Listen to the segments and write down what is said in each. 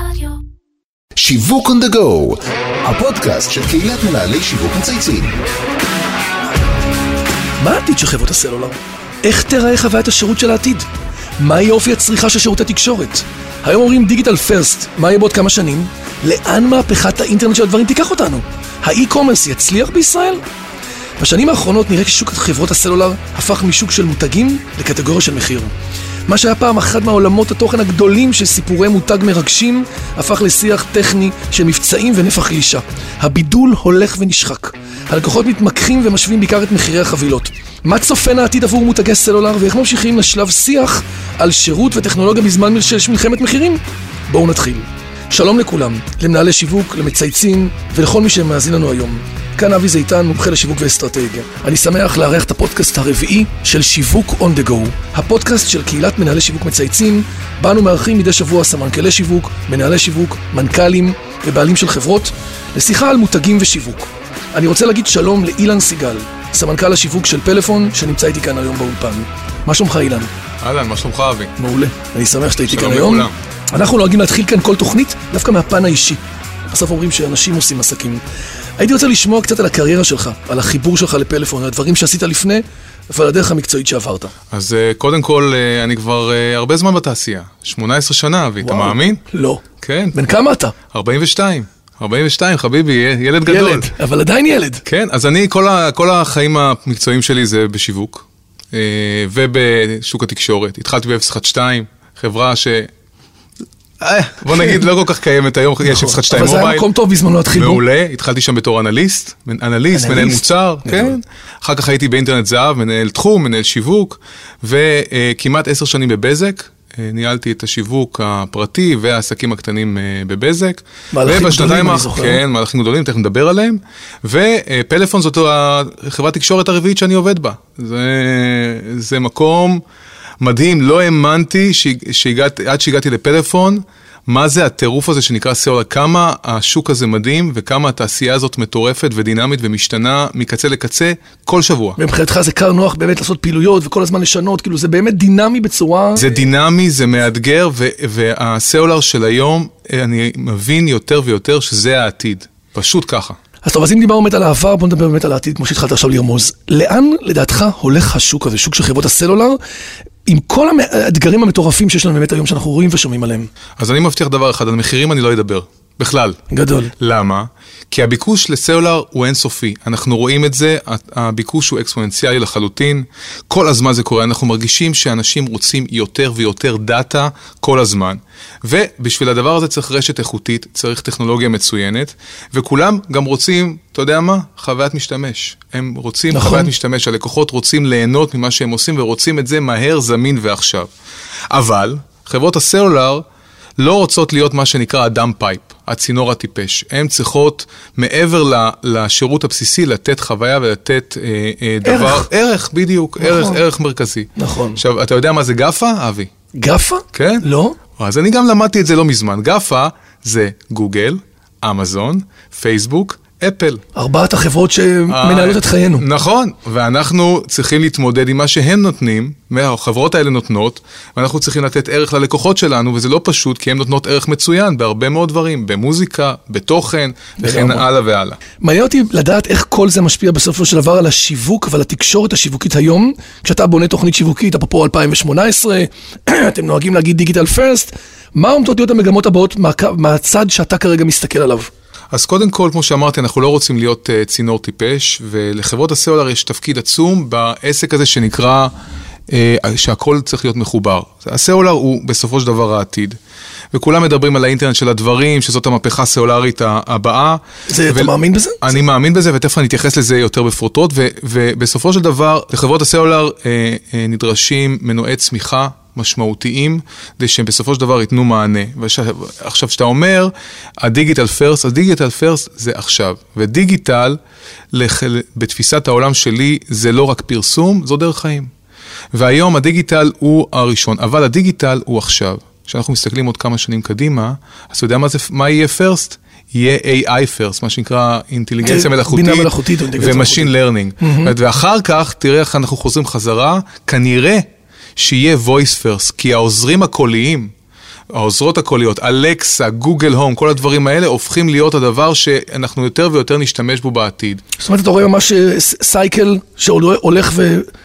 רדיו. שיווק on the go, הפודקאסט של קהילת מנהלי שיווק מצייצים. מה העתיד של חברות הסלולר? איך תיראה חוויית השירות של העתיד? מה יהיה אופי הצריכה של שירותי תקשורת? היום אומרים דיגיטל פרסט, מה יהיה בעוד כמה שנים? לאן מהפכת האינטרנט של הדברים תיקח אותנו? האי-קומרס יצליח בישראל? בשנים האחרונות נראה כי שוק חברות הסלולר הפך משוק של מותגים לקטגוריה של מחיר. מה שהיה פעם אחד מהעולמות התוכן הגדולים של סיפורי מותג מרגשים, הפך לשיח טכני של מבצעים ונפח גלישה. הבידול הולך ונשחק. הלקוחות מתמקחים ומשווים בעיקר את מחירי החבילות. מה צופן העתיד עבור מותגי סלולר ואיך ממשיכים לשלב שיח על שירות וטכנולוגיה בזמן של מלחמת מחירים? בואו נתחיל. שלום לכולם, למנהלי שיווק, למצייצים ולכל מי שמאזין לנו היום. כאן אבי זיתן, מומחה לשיווק ואסטרטגיה. אני שמח לארח את הפודקאסט הרביעי של שיווק on the go. הפודקאסט של קהילת מנהלי שיווק מצייצים, בה אנו מארחים מדי שבוע סמנכ"לי שיווק, מנהלי שיווק, מנכ"לים ובעלים של חברות, לשיחה על מותגים ושיווק. אני רוצה להגיד שלום לאילן סיגל, סמנכ"ל השיווק של פלאפון, שנמצא איתי כאן היום באולפן. מה שלומך אילן? אהלן, מה שלומך אבי? מעולה. אני שמח שאתה איתי כאן שלום היום. לכולם. אנחנו נוהגים להתחיל כאן כל תוכנית דווקא מהפן האישי. בסוף אומרים שאנשים עושים עסקים. הייתי רוצה לשמוע קצת על הקריירה שלך, על החיבור שלך לפלאפון, על הדברים שעשית לפני, ועל הדרך המקצועית שעברת. אז אה, קודם כל, אה, אני כבר אה, הרבה זמן בתעשייה. 18 שנה, אבי, אתה. מאמין? לא. כן. בן כמה אתה? 42. 42, חביבי, ילד גדול. ילד, אבל עדיין ילד. כן, אז אני, כל, ה, כל החיים המקצועיים שלי זה בשיווק ובשוק התקשורת. התחלתי ב-012, חברה ש... אה, בוא נגיד, לא כל כך קיימת היום, יש 012 נכון. אבל זה היה מובייל. מקום טוב בזמנו להתחיל בו. מעולה, התחלתי שם בתור אנליסט, אנליסט, מנהל. מוצר, גדול. כן. אחר כך הייתי באינטרנט זהב, מנהל תחום, מנהל שיווק, וכמעט עשר שנים בבזק. אה, ניהלתי את השיווק הפרטי והעסקים הקטנים אה, בבזק. מהלכים גדולים, אני זוכר. כן, מהלכים גדולים, תכף נדבר עליהם. ופלאפון זאת החברת תקשורת הרביעית שאני עובד בה. זה, זה מקום מדהים, לא האמנתי שהג- שהגעתי, עד שהגעתי לפלאפון, מה זה הטירוף הזה שנקרא סלולר, כמה השוק הזה מדהים וכמה התעשייה הזאת מטורפת ודינמית ומשתנה מקצה לקצה כל שבוע. מבחינתך זה קר נוח באמת לעשות פעילויות וכל הזמן לשנות, כאילו זה באמת דינמי בצורה... זה דינמי, זה מאתגר, ו- והסלולר של היום, אה, אני מבין יותר ויותר שזה העתיד. פשוט ככה. אז טוב, אז אם דיברנו באמת על העבר, בוא נדבר באמת על העתיד, כמו שהתחלת עכשיו לרמוז. לאן לדעתך הולך השוק הזה, שוק של חברות הסלולר, עם כל האתגרים המטורפים שיש לנו באמת היום שאנחנו רואים ושומעים עליהם? אז אני מבטיח דבר אחד, על מחירים אני לא אדבר. בכלל. גדול. למה? כי הביקוש לסלולר הוא אינסופי. אנחנו רואים את זה, הביקוש הוא אקספוננציאלי לחלוטין. כל הזמן זה קורה, אנחנו מרגישים שאנשים רוצים יותר ויותר דאטה כל הזמן. ובשביל הדבר הזה צריך רשת איכותית, צריך טכנולוגיה מצוינת, וכולם גם רוצים, אתה יודע מה? חוויית משתמש. הם רוצים. נכון. חוויית משתמש, הלקוחות רוצים ליהנות ממה שהם עושים ורוצים את זה מהר, זמין ועכשיו. אבל חברות הסלולר לא רוצות להיות מה שנקרא ה dumb pipe, הצינור הטיפש. הן צריכות, מעבר ל- לשירות הבסיסי, לתת חוויה ולתת אה, אה, דבר... ערך. ערך, בדיוק, נכון. ערך, ערך מרכזי. נכון. עכשיו, אתה יודע מה זה גאפה, אבי? גאפה? כן? לא? אז אני גם למדתי את זה לא מזמן. גאפה זה גוגל, אמזון, פייסבוק, אפל. ארבעת החברות שמנהלות את חיינו. נכון, ואנחנו צריכים להתמודד עם מה שהם נותנים, והחברות האלה נותנות, ואנחנו צריכים לתת ערך ללקוחות שלנו, וזה לא פשוט, כי הן נותנות ערך מצוין בהרבה מאוד דברים, במוזיקה, בתוכן, וכן. הלאה והלאה. מעניין אותי לדעת איך כל זה משפיע בסופו של דבר על השיווק ועל התקשורת השיווקית היום. כשאתה בונה תוכנית שיווקית, אפרופו 2018, אתם נוהגים להגיד דיגיטל פרסט, מה עומדות להיות המגמות הבאות מהצד שאתה כרגע מסתכל עליו? אז קודם כל, כמו שאמרתי, אנחנו לא רוצים להיות uh, צינור טיפש, ולחברות הסלולר יש תפקיד עצום בעסק הזה שנקרא, uh, שהכל צריך להיות מחובר. הסלולר הוא בסופו של דבר העתיד. וכולם מדברים על האינטרנט של הדברים, שזאת המהפכה הסלולרית הבאה. זה- אתה מאמין בזה? אני מאמין בזה, ותכף אני אתייחס לזה יותר בפרוטרוט, ו- ובסופו של דבר, לחברות הסלולר אה, אה, נדרשים מנועי צמיחה משמעותיים, כדי שהם בסופו של דבר ייתנו מענה. עכשיו, כשאתה אומר, הדיגיטל פרסט, הדיגיטל פרסט זה עכשיו. ודיגיטל, לח- בתפיסת העולם שלי, זה לא רק פרסום, זו דרך חיים. והיום הדיגיטל הוא הראשון, אבל הדיגיטל הוא עכשיו. כשאנחנו מסתכלים עוד כמה שנים קדימה, אז אתה יודע מה, זה, מה יהיה first? יהיה AI first, מה שנקרא אינטליגנציה כן, מלאכותית מלאכותית ו machine learning. ואחר כך, תראה איך אנחנו חוזרים חזרה, כנראה שיהיה voice first, כי העוזרים הקוליים העוזרות הקוליות, אלקסה, גוגל הום, כל הדברים האלה הופכים להיות הדבר שאנחנו יותר ויותר נשתמש בו בעתיד. זאת אומרת, אתה רואה ממש אה, סייקל שהולך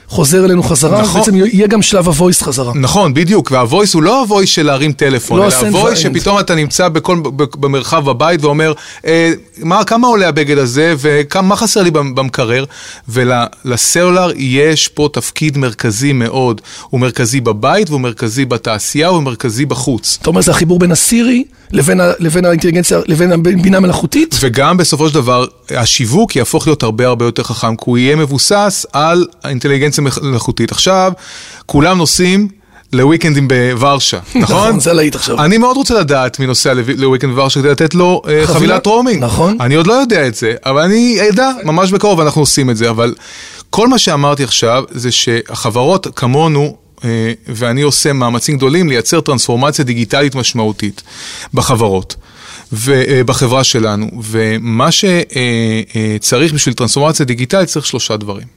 וחוזר אלינו חזרה, נכון. בעצם יהיה גם שלב הוויס חזרה. נכון, בדיוק, והוויס הוא לא הוויס של להרים טלפון, לא אלא הוויס. שפתאום אתה נמצא בכל, במרחב הבית ואומר, אה, מה, כמה עולה הבגד הזה ומה חסר לי במ- במקרר, ולסלולר יש פה תפקיד מרכזי מאוד, הוא מרכזי בבית והוא מרכזי בתעשייה והוא מרכזי בחוץ. אתה אומר, זה החיבור בין הסירי לבין, ה- לבין האינטליגנציה, לבין הבינה המלאכותית? וגם בסופו של דבר, השיווק יהפוך להיות הרבה הרבה יותר חכם, כי הוא יהיה מבוסס על האינטליגנציה מלאכותית. עכשיו, כולם נוסעים לוויקנדים בוורשה, נכון? נכון, זה להיט עכשיו. אני מאוד רוצה לדעת מי נוסע לו- לוויקנד בוורשה כדי לתת לו אה, חבילת רומינג. נכון. אני עוד לא יודע את זה, אבל אני אדע, ממש בקרוב אנחנו עושים את זה, אבל כל מה שאמרתי עכשיו זה שהחברות כמונו, ואני עושה מאמצים גדולים לייצר טרנספורמציה דיגיטלית משמעותית בחברות. ובחברה שלנו, ומה שצריך בשביל טרנספורמציה דיגיטלית צריך שלושה דברים.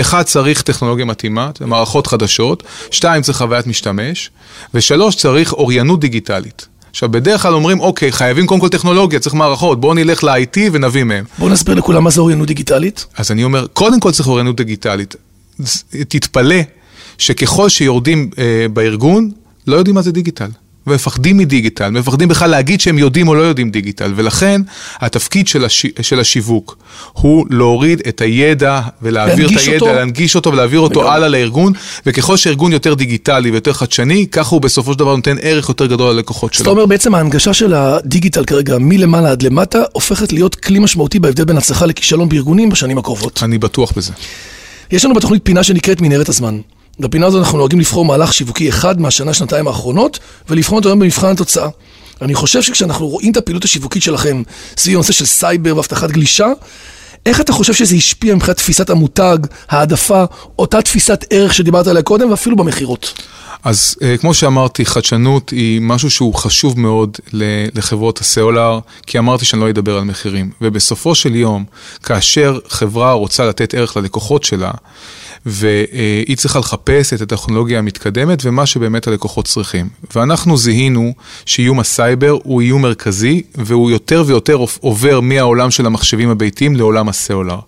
אחד, צריך טכנולוגיה מתאימה, מערכות חדשות, שתיים, צריך חוויית משתמש, ושלוש, צריך אוריינות דיגיטלית. עכשיו, בדרך כלל אומרים, אוקיי, חייבים קודם כל טכנולוגיה, צריך מערכות, בואו נלך ל-IT ונביא מהם. בואו נסביר לכולם מה זה אוריינות דיגיטלית. אז אני אומר, קודם כל צריך אוריינות דיגיטלית. תתפלא שככל שיורדים אה, בארגון, לא יודעים מה זה דיגיטל. ומפחדים מדיגיטל, מפחדים בכלל להגיד שהם יודעים או לא יודעים דיגיטל, ולכן התפקיד של, הש... של השיווק הוא להוריד את הידע ולהעביר את הידע, אותו. להנגיש אותו ולהעביר אותו. הלאה לארגון, וככל שארגון יותר דיגיטלי ויותר חדשני, ככה הוא בסופו של דבר נותן ערך יותר גדול ללקוחות שלו. אומר בעצם ההנגשה של הדיגיטל כרגע מלמעלה עד למטה הופכת להיות כלי משמעותי בהבדל בין הצלחה לכישלון בארגונים בשנים הקרובות. אני בטוח בזה. יש לנו בתוכנית פינה שנקראת מנהרת הזמן. בפינה הזאת אנחנו נוהגים לבחור מהלך שיווקי אחד מהשנה-שנתיים האחרונות ולבחון אותו היום במבחן התוצאה. אני חושב שכשאנחנו רואים את הפעילות השיווקית שלכם סביב הנושא של סייבר ואבטחת גלישה, איך אתה חושב שזה השפיע מבחינת תפיסת המותג, העדפה, אותה תפיסת ערך שדיברת עליה קודם ואפילו במכירות? אז אה, כמו שאמרתי, חדשנות היא משהו שהוא חשוב מאוד לחברות הסלולר, כי אמרתי שאני לא אדבר על מחירים. ובסופו של יום, כאשר חברה רוצה לתת ערך ללקוחות שלה, והיא צריכה לחפש את הטכנולוגיה המתקדמת ומה שבאמת הלקוחות צריכים. ואנחנו זיהינו שאיום הסייבר הוא איום מרכזי, והוא יותר ויותר עובר מהעולם של המחשבים הביתיים לעולם הסלולר.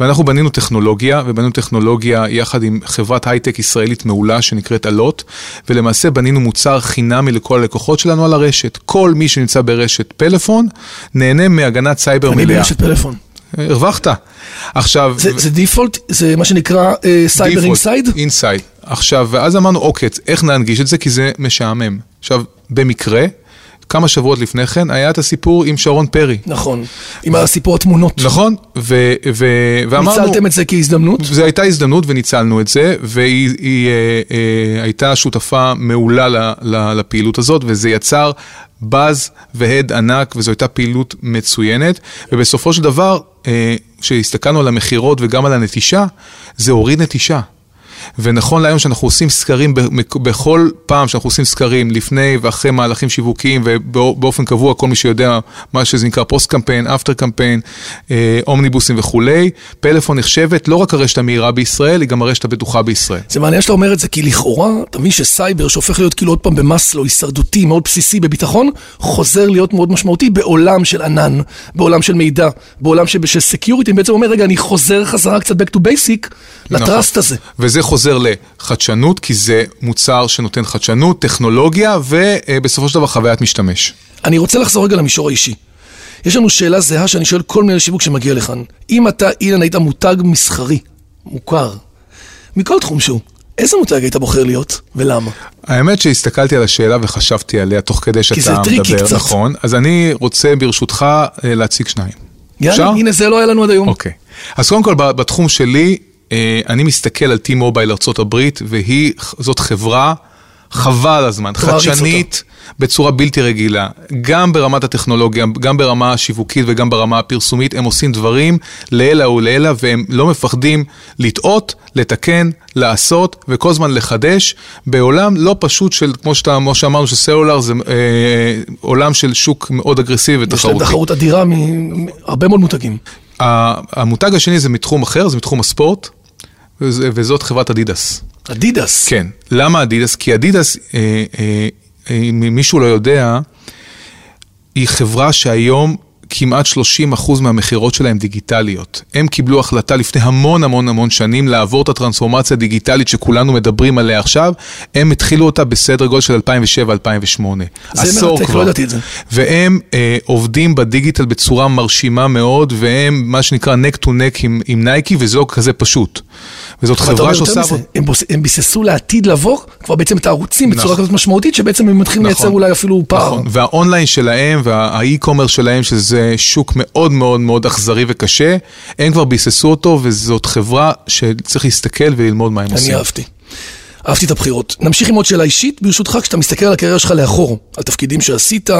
ואנחנו בנינו טכנולוגיה, ובנינו טכנולוגיה יחד עם חברת הייטק ישראלית מעולה שנקראת אלוט, ולמעשה בנינו מוצר חינמי לכל הלקוחות שלנו על הרשת. כל מי שנמצא ברשת פלאפון נהנה מהגנת סייבר אני מלאה. ברשת פלאפון. הרווחת. עכשיו... זה, זה default? זה מה שנקרא סייבר inside? inside. עכשיו, ואז אמרנו, אוקיי, איך ננגיש את זה? כי זה משעמם. עכשיו, במקרה, כמה שבועות לפני כן, היה את הסיפור עם שרון פרי. נכון, עם הסיפור התמונות. נכון, ו- ו- ואמרנו... ניצלתם את זה כהזדמנות? זו הייתה הזדמנות וניצלנו את זה, והיא היא, אה, אה, הייתה שותפה מעולה ל, ל, לפעילות הזאת, וזה יצר באז והד ענק, וזו הייתה פעילות מצוינת, ובסופו של דבר, אה, כשהסתכלנו על המכירות וגם על הנטישה, זה הוריד נטישה. ונכון להיום שאנחנו עושים סקרים, בכל פעם שאנחנו עושים סקרים, לפני ואחרי מהלכים שיווקיים, ובאופן קבוע, כל מי שיודע מה שזה נקרא פוסט קמפיין, אפטר קמפיין, אה, אומניבוסים וכולי, פלאפון נחשבת לא רק הרשת המהירה בישראל, היא גם הרשת הבטוחה בישראל. זה מעניין שאתה אומר את זה, כי לכאורה, אתה מבין שסייבר, שהופך להיות כאילו עוד פעם במאסלו, הישרדותי, מאוד בסיסי בביטחון, חוזר להיות מאוד משמעותי בעולם של ענן, בעולם של מידע, בעולם של, security, בעצם אומר, רגע, אני חוזר חזרה קצת back to basic, ל trust הזה. וזה חוזר לחדשנות, כי זה מוצר שנותן חדשנות, טכנולוגיה, ובסופו של דבר חוויית משתמש. אני רוצה לחזור רגע למישור האישי. יש לנו שאלה זהה שאני שואל כל מנהל שיווק שמגיע לכאן. אם אתה, אילן, היית מותג מסחרי, מוכר, מכל תחום שהוא, איזה מותג היית בוחר להיות, ולמה? האמת שהסתכלתי על השאלה וחשבתי עליה תוך כדי שאתה זה מדבר, tricky קצת. נכון, אז אני רוצה ברשותך אה, להציג שניים. יאללה, אפשר? הנה זה לא היה לנו עד היום. אוקיי. אז קודם כל, בתחום שלי, אני מסתכל על T-Mobile ארה"ב, והיא, זאת חברה, חבל הזמן, חדשנית בצורה בלתי רגילה. גם ברמת הטכנולוגיה, גם ברמה השיווקית וגם ברמה הפרסומית, הם עושים דברים לעילא ולעילא, והם לא מפחדים לטעות, לתקן, לעשות, וכל הזמן לחדש, בעולם לא פשוט של, כמו, שאתה, כמו שאמרנו, שסלולר זה אה, עולם של שוק מאוד אגרסיבי יש להם ותחרותי. תחרות אדירה מהרבה מאוד מותגים. המותג השני זה מתחום אחר, זה מתחום הספורט, וזאת חברת אדידס. אדידס. כן. למה אדידס? כי אדידס, אה, אה, אם מישהו לא יודע, היא חברה שהיום כמעט 30% מהמכירות שלהם דיגיטליות. הם קיבלו החלטה לפני המון המון המון שנים לעבור את הטרנספורמציה הדיגיטלית שכולנו מדברים עליה עכשיו, הם התחילו אותה בסדר גודל של 2007-2008. זה מרתק, לא ידעתי את זה. והם אה, עובדים בדיגיטל בצורה מרשימה מאוד, והם מה שנקרא neck to neck עם, עם נייקי, וזה לא כזה פשוט. וזאת חברה שעושה... הם, בוס, הם ביססו לעתיד לבוא כבר בעצם את הערוצים נכון. בצורה כזאת משמעותית, שבעצם הם מתחילים נכון, לייצר אולי אפילו פער. נכון, והאונליין שלהם והאי-קומרס שלהם, שזה שוק מאוד מאוד מאוד אכזרי וקשה, הם כבר ביססו אותו, וזאת חברה שצריך להסתכל וללמוד מה הם אני עושים. אני אהבתי. אהבתי את הבחירות. נמשיך עם עוד שאלה אישית, ברשותך, כשאתה מסתכל על הקריירה שלך לאחור, על תפקידים שעשית,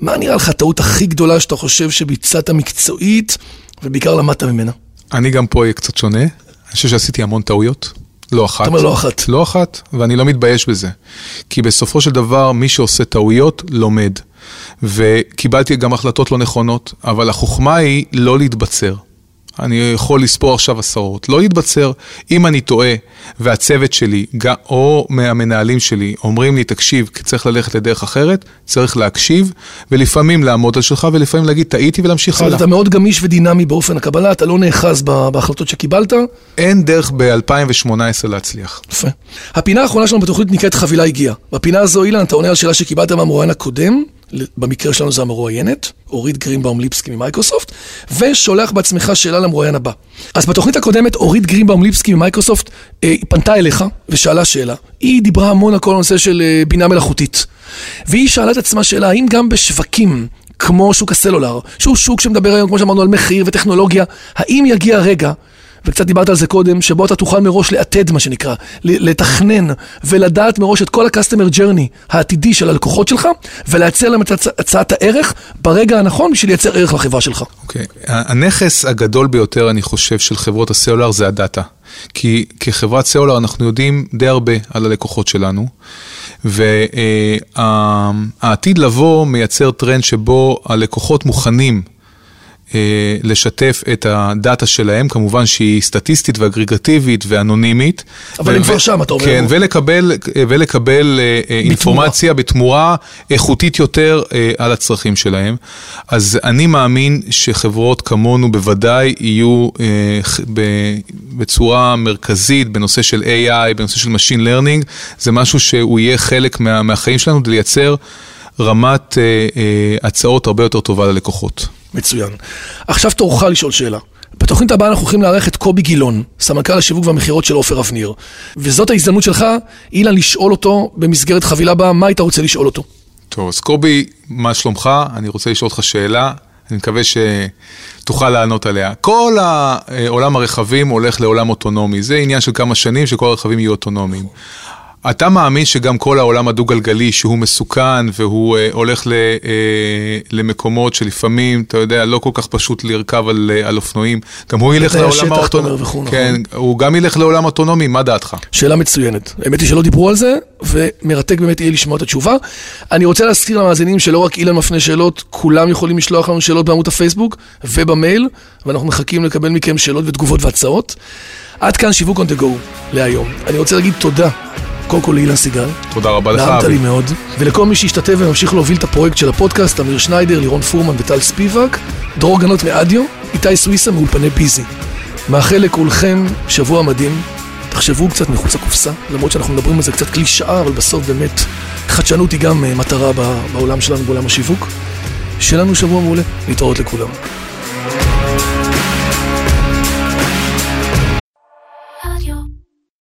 מה נראה לך הטעות הכי גדולה שאתה חושב שביצעת מקצועית, ובעיקר למדת ממנה? אני גם פה אהיה קצת שונה. אני חושב שעשיתי המון טעויות. לא אחת. אתה אומר לא אחת. לא אחת, ואני לא מתבייש בזה. כי בסופו של דבר, מי שעושה טעויות, לומד. וקיבלתי גם החלטות לא נכונות, אבל החוכמה היא לא להתבצר. אני יכול לספור עכשיו עשרות. לא להתבצר, אם אני טועה והצוות שלי, או מהמנהלים שלי, אומרים לי, תקשיב, צריך ללכת לדרך אחרת, צריך להקשיב, ולפעמים לעמוד על שלך, ולפעמים להגיד, טעיתי ולהמשיך הלאה. אתה מאוד גמיש ודינמי באופן הקבלה, אתה לא נאחז בהחלטות שקיבלת. אין דרך ב-2018 להצליח. יפה. הפינה האחרונה שלנו בתוכנית נקראת חבילה הגיעה. בפינה הזו, אילן, אתה עונה על שאלה שקיבלת מהמרואיין הקודם, במקרה שלנו זה המרואיינת, אורית גרינבאום ליפסקי ממייקרוסופט, ושולח בעצמך שאלה למרואיין הבא. אז בתוכנית הקודמת, אורית גרינבאום ליפסקי ממייקרוסופט אה, פנתה אליך ושאלה שאלה. היא דיברה המון על כל הנושא של אה, בינה מלאכותית. והיא שאלה את עצמה שאלה, האם גם בשווקים כמו שוק הסלולר, שהוא שוק שמדבר היום, כמו שאמרנו, על מחיר וטכנולוגיה, האם יגיע רגע וקצת דיברת על זה קודם, שבו אתה תוכל מראש לעתד, מה שנקרא, לתכנן ולדעת מראש את כל ה-customer journey העתידי של הלקוחות שלך, ולייצר להם את הצעת הערך ברגע הנכון בשביל לייצר ערך לחברה שלך. אוקיי. Okay. הנכס הגדול ביותר, אני חושב, של חברות הסלולר זה הדאטה. כי כחברת סלולר אנחנו יודעים די הרבה על הלקוחות שלנו, והעתיד לבוא מייצר טרנד שבו הלקוחות מוכנים לשתף את הדאטה שלהם, כמובן שהיא סטטיסטית ואגרגטיבית ואנונימית. אבל הם כבר שם, אתה אומר. כן, ולקבל, ולקבל אה, אה, אינפורמציה בתמורה איכותית יותר על הצרכים שלהם. אז אני מאמין שחברות כמונו בוודאי יהיו בצורה מרכזית בנושא של AI, בנושא של Machine Learning, זה משהו שהוא יהיה חלק מה, מהחיים שלנו, לייצר רמת הצעות הרבה יותר טובה ללקוחות. מצוין. עכשיו תורך לשאול שאלה. בתוכנית הבאה אנחנו הולכים לארח את קובי גילון, סמנכ"ל השיווק והמכירות של עופר אבניר. וזאת ההזדמנות שלך, אילן, לשאול אותו במסגרת חבילה בה, מה היית רוצה לשאול אותו? טוב, אז קובי, מה שלומך? אני רוצה לשאול אותך שאלה, אני מקווה שתוכל לענות עליה. כל העולם הרכבים הולך לעולם אוטונומי, זה עניין של כמה שנים שכל הרכבים יהיו אוטונומיים. אתה מאמין שגם כל העולם הדו-גלגלי, שהוא מסוכן והוא אה, הולך ל, אה, למקומות שלפעמים, אתה יודע, לא כל כך פשוט לרכב על, אה, על אופנועים, גם הוא ילך לעולם האוטונומי. כן, נכון. הוא גם ילך לעולם אוטונומי, מה דעתך? שאלה מצוינת. האמת היא שלא דיברו על זה, ומרתק באמת יהיה לשמוע את התשובה. אני רוצה להזכיר למאזינים שלא רק אילן מפנה שאלות, כולם יכולים לשלוח לנו שאלות בעמוד הפייסבוק ובמייל, ואנחנו מחכים לקבל מכם שאלות ותגובות והצעות. עד כאן שיווק on the go להיום. אני רוצה להגיד תודה קודם כל לאילן סיגל. תודה רבה לך, אבי. נעמת לי מאוד. ולכל מי שהשתתף וממשיך להוביל את הפרויקט של הפודקאסט, אמיר שניידר, לירון פורמן וטל ספיבק, דרור גנות מאדיו, איתי סוויסה מאולפני ביזי. מאחל לכולכם שבוע מדהים. תחשבו קצת מחוץ לקופסה, למרות שאנחנו מדברים על זה קצת קלישאה, אבל בסוף באמת חדשנות היא גם אה, מטרה בעולם שלנו, בעולם השיווק. שיהיה לנו שבוע מעולה, להתראות לכולם.